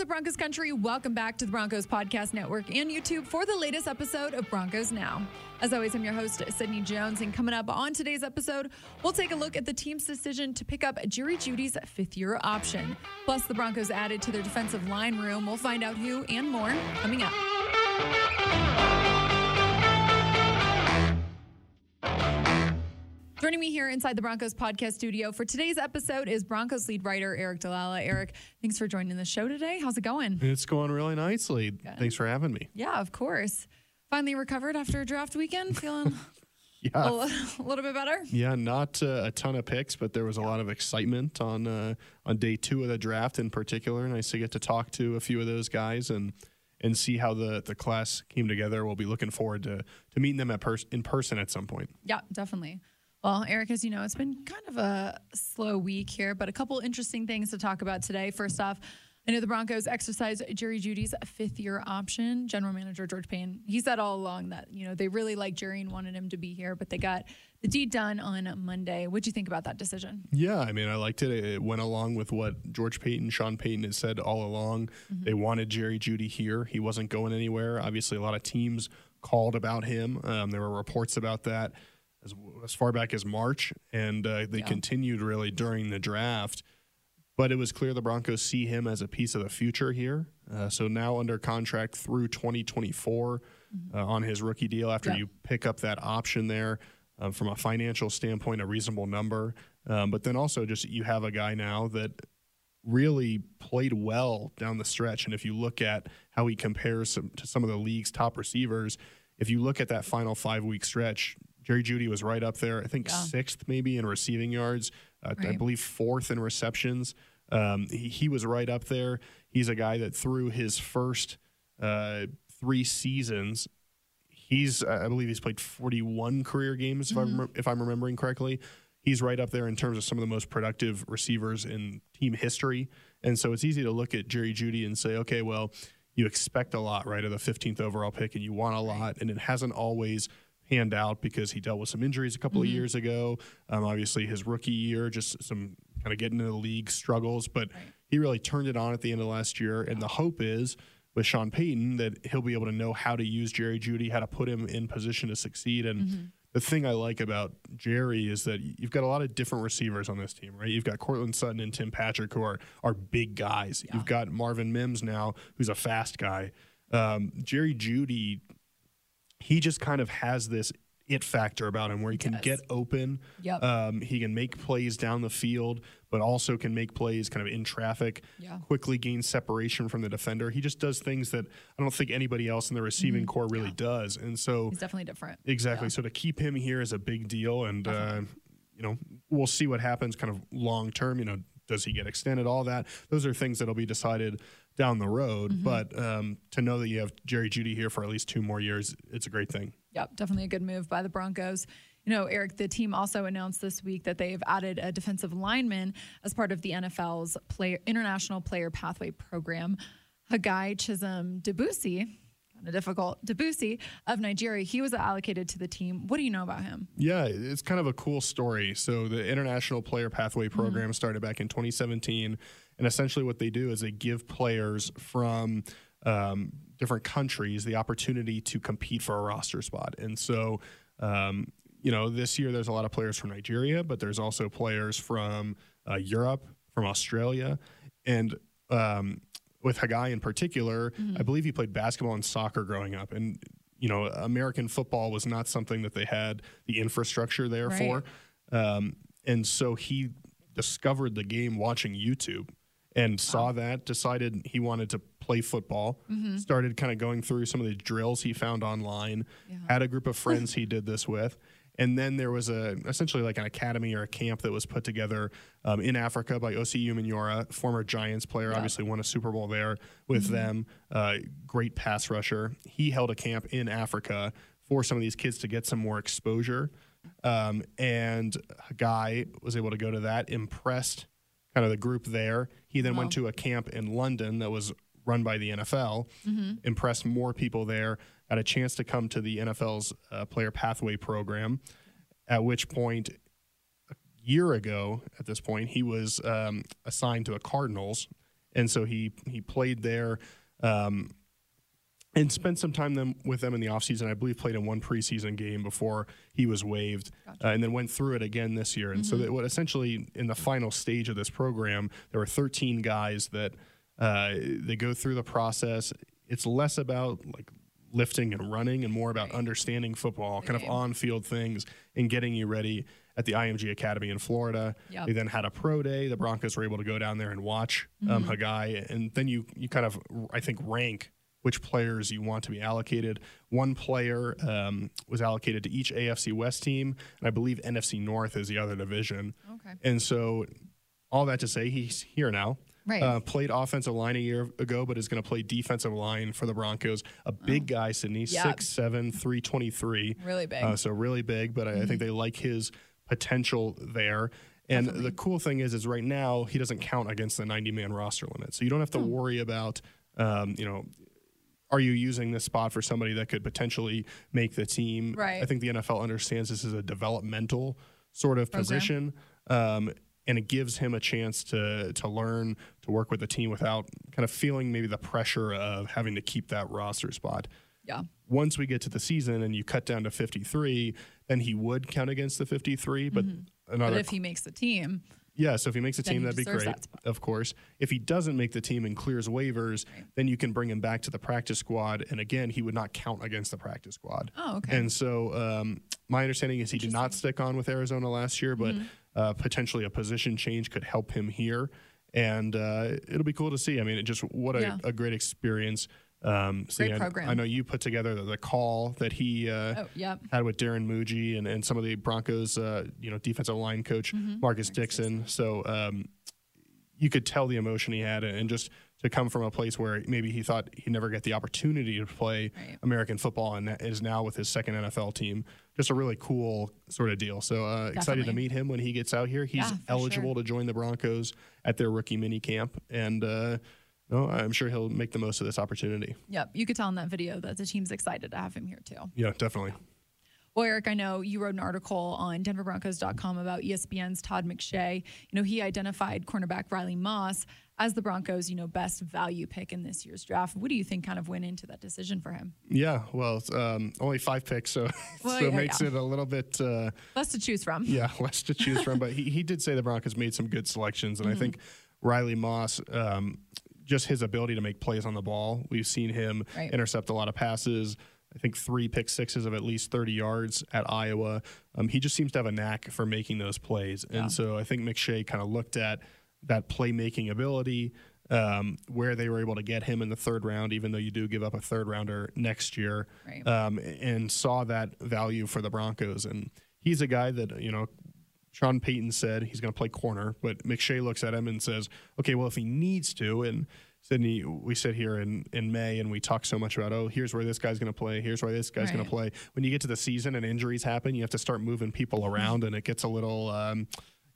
Up, Broncos country? Welcome back to the Broncos Podcast Network and YouTube for the latest episode of Broncos Now. As always, I'm your host, Sydney Jones, and coming up on today's episode, we'll take a look at the team's decision to pick up Jerry Jeudy's fifth year option. Plus, the Broncos added to their defensive line room. We'll find out who and more coming up. Joining me here inside the Broncos podcast studio for today's episode is Broncos lead writer Aric DiLalla. Aric, thanks for joining the show today. How's it going? It's going really nicely. Good. Thanks for having me. Yeah, of course. Finally recovered after a draft weekend, feeling Yeah. a, little bit better. Yeah, not uh, a ton of picks, but there was a lot of excitement on uh, on day two of the draft in particular. Nice to get to talk to a few of those guys and and see how the, the class came together. We'll be looking forward to to meeting them at pers- in person at some point. Yeah, definitely. Well, Aric, as you know, it's been kind of a slow week here, but a couple interesting things to talk about today. First off, I know the Broncos exercised Jerry Jeudy's fifth year option. General manager George Paton, he said all along that, you know, they really liked Jerry and wanted him to be here, but they got the deed done on Monday. What'd you think about that decision? Yeah, I mean, I liked it. It went along with what George Paton, Sean Payton had said all along. They wanted Jerry Jeudy here. He wasn't going anywhere. Obviously, a lot of teams called about him. Um, there were reports about that as, as far back as March, and uh, they Yeah. continued really during the draft. But it was clear the Broncos see him as a piece of the future here. Uh, so now under contract through 2024 uh, on his rookie deal after Yeah. you pick up that option there um, from a financial standpoint, a reasonable number. Um, but then also just you have a guy now that really played well down the stretch. And if you look at how he compares some, to some of the league's top receivers, if you look at that final five week stretch, Jerry Jeudy was right up there. I think Yeah. sixth maybe in receiving yards. Uh, I believe fourth in receptions. Um, he, he was right up there. He's a guy that through his first uh, three seasons, he's I believe he's played 41 career games if Mm-hmm. I'm if I'm remembering correctly. He's right up there in terms of some of the most productive receivers in team history. And so it's easy to look at Jerry Jeudy and say, okay, well, you expect a lot, right, of the 15th overall pick, and you want a lot, and it hasn't always panned out because he dealt with some injuries a couple of years ago. Um, obviously, his rookie year, just some kind of getting into the league struggles, but he really turned it on at the end of last year. And the hope is with Sean Payton that he'll be able to know how to use Jerry Jeudy, how to put him in position to succeed. And the thing I like about Jerry is that you've got a lot of different receivers on this team, right? You've got Courtland Sutton and Tim Patrick who are are big guys. You've got Marvin Mims now, who's a fast guy. Um, Jerry Jeudy, he just kind of has this it factor about him where he can does. get open. Yep. Um, he can make plays down the field, but also can make plays kind of in traffic, Yeah. quickly gain separation from the defender. He just does things that I don't think anybody else in the receiving core really does. And so He's definitely different. Exactly. So to keep him here is a big deal, and uh, you know we'll see what happens, kind of long term. You know, does he get extended? All that. Those are things that'll be decided down the road. But um, to know that you have Jerry Jeudy here for at least two more years, it's a great thing. Yep, definitely a good move by the Broncos. You know, Aric, the team also announced this week that they've added a defensive lineman as part of the NFL's player, International Player Pathway Program. Haggai Chisom Ndubuisi, kind of difficult, Ndubuisi of Nigeria, he was allocated to the team. What do you know about him? Yeah, it's kind of a cool story. So the International Player Pathway Program started back in 2017, and essentially what they do is they give players from um, different countries the opportunity to compete for a roster spot. And so, um, you know, this year there's a lot of players from Nigeria, but there's also players from uh, Europe, from Australia, and um, with Haggai in particular, I believe he played basketball and soccer growing up, and you know, American football was not something that they had the infrastructure there Right. for, um, and so he discovered the game watching YouTube and saw that, decided he wanted to play football, started kind of going through some of the drills he found online, had a group of friends he did this with. And then there was a essentially like an academy or a camp that was put together um, in Africa by Osi Umenyiora, former Giants player, obviously won a Super Bowl there with them. Uh, great pass rusher. He held a camp in Africa for some of these kids to get some more exposure. Um, and Haggai was able to go to that, impressed kind of the group there. He then went to a camp in London that was run by the NFL, impressed more people there, got a chance to come to the NFL's uh, player pathway program, at which point, a year ago at this point, he was um, assigned to a Cardinals. and so he he played there. Um, and spent some time them, with them in the offseason. I believe played in one preseason game before he was waived, gotcha. uh, and then went through it again this year. And mm-hmm. so, that what essentially in the final stage of this program, there were 13 guys that uh, they go through the process. It's less about like lifting and running and more about right. understanding football, kind of on field things, and getting you ready at the IMG Academy in Florida. Yep. They then had a pro day. The Broncos were able to go down there and watch um, mm-hmm. Haggai, and then you you kind of I think rank which players you want to be allocated. One player um, was allocated to each AFC West team, and I believe NFC North is the other division. Okay. And so, all that to say, he's here now. Right. Uh, played offensive line a year ago, but is going to play defensive line for the Broncos. A big oh. guy, Sydney, yeah. 6'7, 323. Really big. Uh, so, really big, but mm-hmm. I, I, think mm-hmm. they like his potential there. And Definitely. the cool thing is, is right now he doesn't count against the 90 man roster limit, so you don't have to oh. worry about, um, you know, are you using this spot for somebody that could potentially make the team? Right. I think the NFL understands this is a developmental sort of Program. position. Um, and it gives him a chance to to learn to work with the team without kind of feeling maybe the pressure of having to keep that roster spot. Yeah. Once we get to the season and you cut down to 53, then he would count against the 53. But mm-hmm. another, but if he makes the team, yeah, so if he makes a team, that'd be great. That of course, if he doesn't make the team and clears waivers, right. then you can bring him back to the practice squad. And again, he would not count against the practice squad. Oh, okay. And so um, my understanding is he did not stick on with Arizona last year, but mm-hmm. uh, potentially a position change could help him here. And uh, it'll be cool to see. I mean, it just what a, yeah. a great experience um, Great program. I, know you put together the, the call that he uh, oh, yep. had with Darren Muji and, and some of the Broncos, uh, you know, defensive line coach mm-hmm. Marcus Dixon. So um, you could tell the emotion he had, and just to come from a place where maybe he thought he'd never get the opportunity to play right. American football, and is now with his second NFL team. Just a really cool sort of deal. So uh, excited to meet him when he gets out here. He's yeah, eligible sure. to join the Broncos at their rookie mini camp, and uh, no, I'm sure he'll make the most of this opportunity. Yep. You could tell in that video that the team's excited to have him here too. Yeah, definitely. Well, Aric, I know you wrote an article on denverbroncos.com about ESPN's Todd McShay. You know, he identified cornerback Riley Moss as the Broncos, you know, best value pick in this year's draft. What do you think kind of went into that decision for him? Yeah, well, um, only five picks, so, well, so yeah, it makes yeah. it a little bit uh, less to choose from. Yeah, less to choose from. But he, he did say the Broncos made some good selections, and mm-hmm. I think Riley Moss, um, just his ability to make plays on the ball. We've seen him right. intercept a lot of passes. I think three pick sixes of at least 30 yards at Iowa. Um, he just seems to have a knack for making those plays. Yeah. And so I think McShay kind of looked at that playmaking ability, um, where they were able to get him in the third round, even though you do give up a third rounder next year, right. um, and saw that value for the Broncos. And he's a guy that, you know, Sean Payton said he's going to play corner, but McShay looks at him and says, okay, well, if he needs to, and Sydney, we sit here in, in May and we talk so much about, oh, here's where this guy's going to play, here's where this guy's right. going to play. When you get to the season and injuries happen, you have to start moving people around, and it gets a little. Um,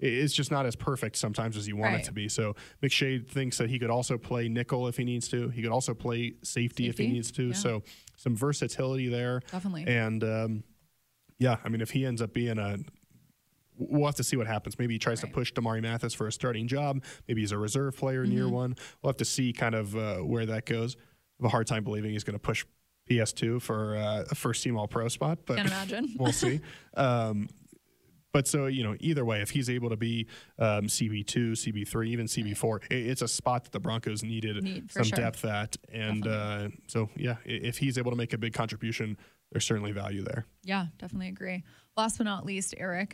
it's just not as perfect sometimes as you want right. it to be. So McShay thinks that he could also play nickel if he needs to. He could also play safety, safety? if he needs to. Yeah. So some versatility there. Definitely. And um, yeah, I mean, if he ends up being a we'll have to see what happens. Maybe he tries right. to push Damarri Mathis for a starting job. Maybe he's a reserve player in mm-hmm. year one. We'll have to see kind of uh, where that goes. I have a hard time believing he's going to push PS2 for uh, a first team All Pro spot, but Can't imagine. we'll see. Um, but so you know, either way, if he's able to be um, CB2, CB3, even CB4, it's a spot that the Broncos needed Need, some sure. depth at, and uh, so yeah, if he's able to make a big contribution, there's certainly value there. Yeah, definitely agree. Last but not least, Aric.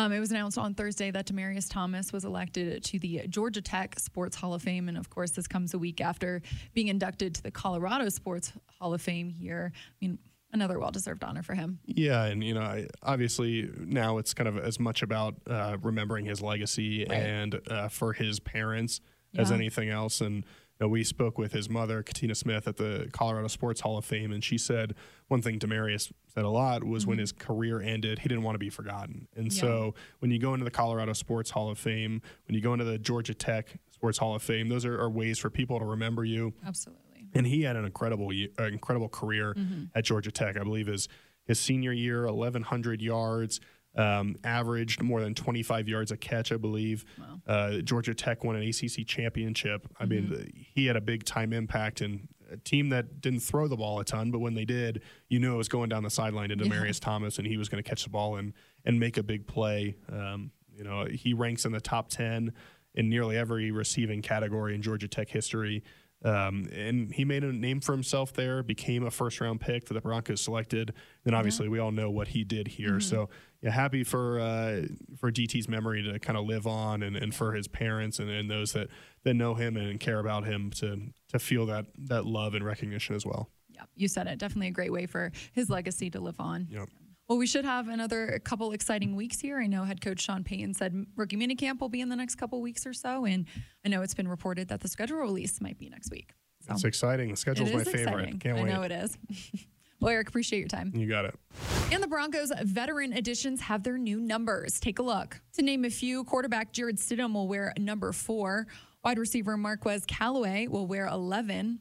Um, it was announced on Thursday that Demaryius Thomas was elected to the Georgia Tech Sports Hall of Fame. And of course, this comes a week after being inducted to the Colorado Sports Hall of Fame here. I mean, another well deserved honor for him. Yeah. And, you know, obviously now it's kind of as much about uh, remembering his legacy right. and uh, for his parents yeah. as anything else. And, we spoke with his mother, Katina Smith, at the Colorado Sports Hall of Fame, and she said one thing Demaryius said a lot was mm-hmm. when his career ended, he didn't want to be forgotten. And yeah. so when you go into the Colorado Sports Hall of Fame, when you go into the Georgia Tech Sports Hall of Fame, those are, are ways for people to remember you. Absolutely. And he had an incredible, uh, incredible career mm-hmm. at Georgia Tech. I believe his his senior year, 1,100 yards. Um, averaged more than 25 yards a catch, I believe. Wow. Uh, Georgia Tech won an ACC championship. I mean, he had a big time impact and a team that didn't throw the ball a ton, but when they did, you knew it was going down the sideline to Demaryius Thomas, and he was going to catch the ball and and make a big play. Um, you know, he ranks in the top 10 in nearly every receiving category in Georgia Tech history. Um, and he made a name for himself there, became a first round pick that the Broncos selected. Then obviously we all know what he did here. So yeah, happy for uh, for DT's memory to kind of live on and, and for his parents and, and those that, that know him and care about him to to feel that that love and recognition as well. Yeah, you said it. Definitely a great way for his legacy to live on. Yep. Well, we should have another couple exciting weeks here. I know head coach Sean Payton said rookie minicamp will be in the next couple weeks or so, and I know it's been reported that the schedule release might be next week. So It's exciting. The schedule's my is favorite. exciting. Can't I wait. know it is. well, Aric, appreciate your time. You got it. And the Broncos veteran additions have their new numbers. Take a look. To name a few, quarterback Jarrett Stidham will wear number four. Wide receiver Marquez Callaway will wear 11.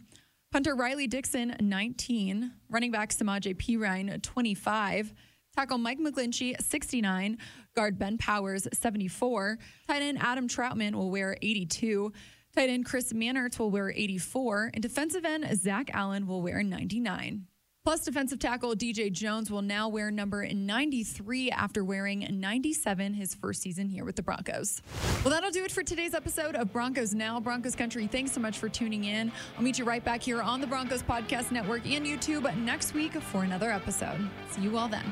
Punter Riley Dixon, 19. Running back Samaje Perine, 25. Tackle Mike McGlinchey, 69. Guard Ben Powers, 74. Tight end Adam Trautman will wear 82. Tight end Chris Manhertz will wear 84. And defensive end Zach Allen will wear 99. Plus, defensive tackle DJ Jones will now wear number 93 after wearing 97 his first season here with the Broncos. Well, that'll do it for today's episode of Broncos Now, Broncos Country. Thanks so much for tuning in. I'll meet you right back here on the Broncos Podcast Network and YouTube next week for another episode. See you all then.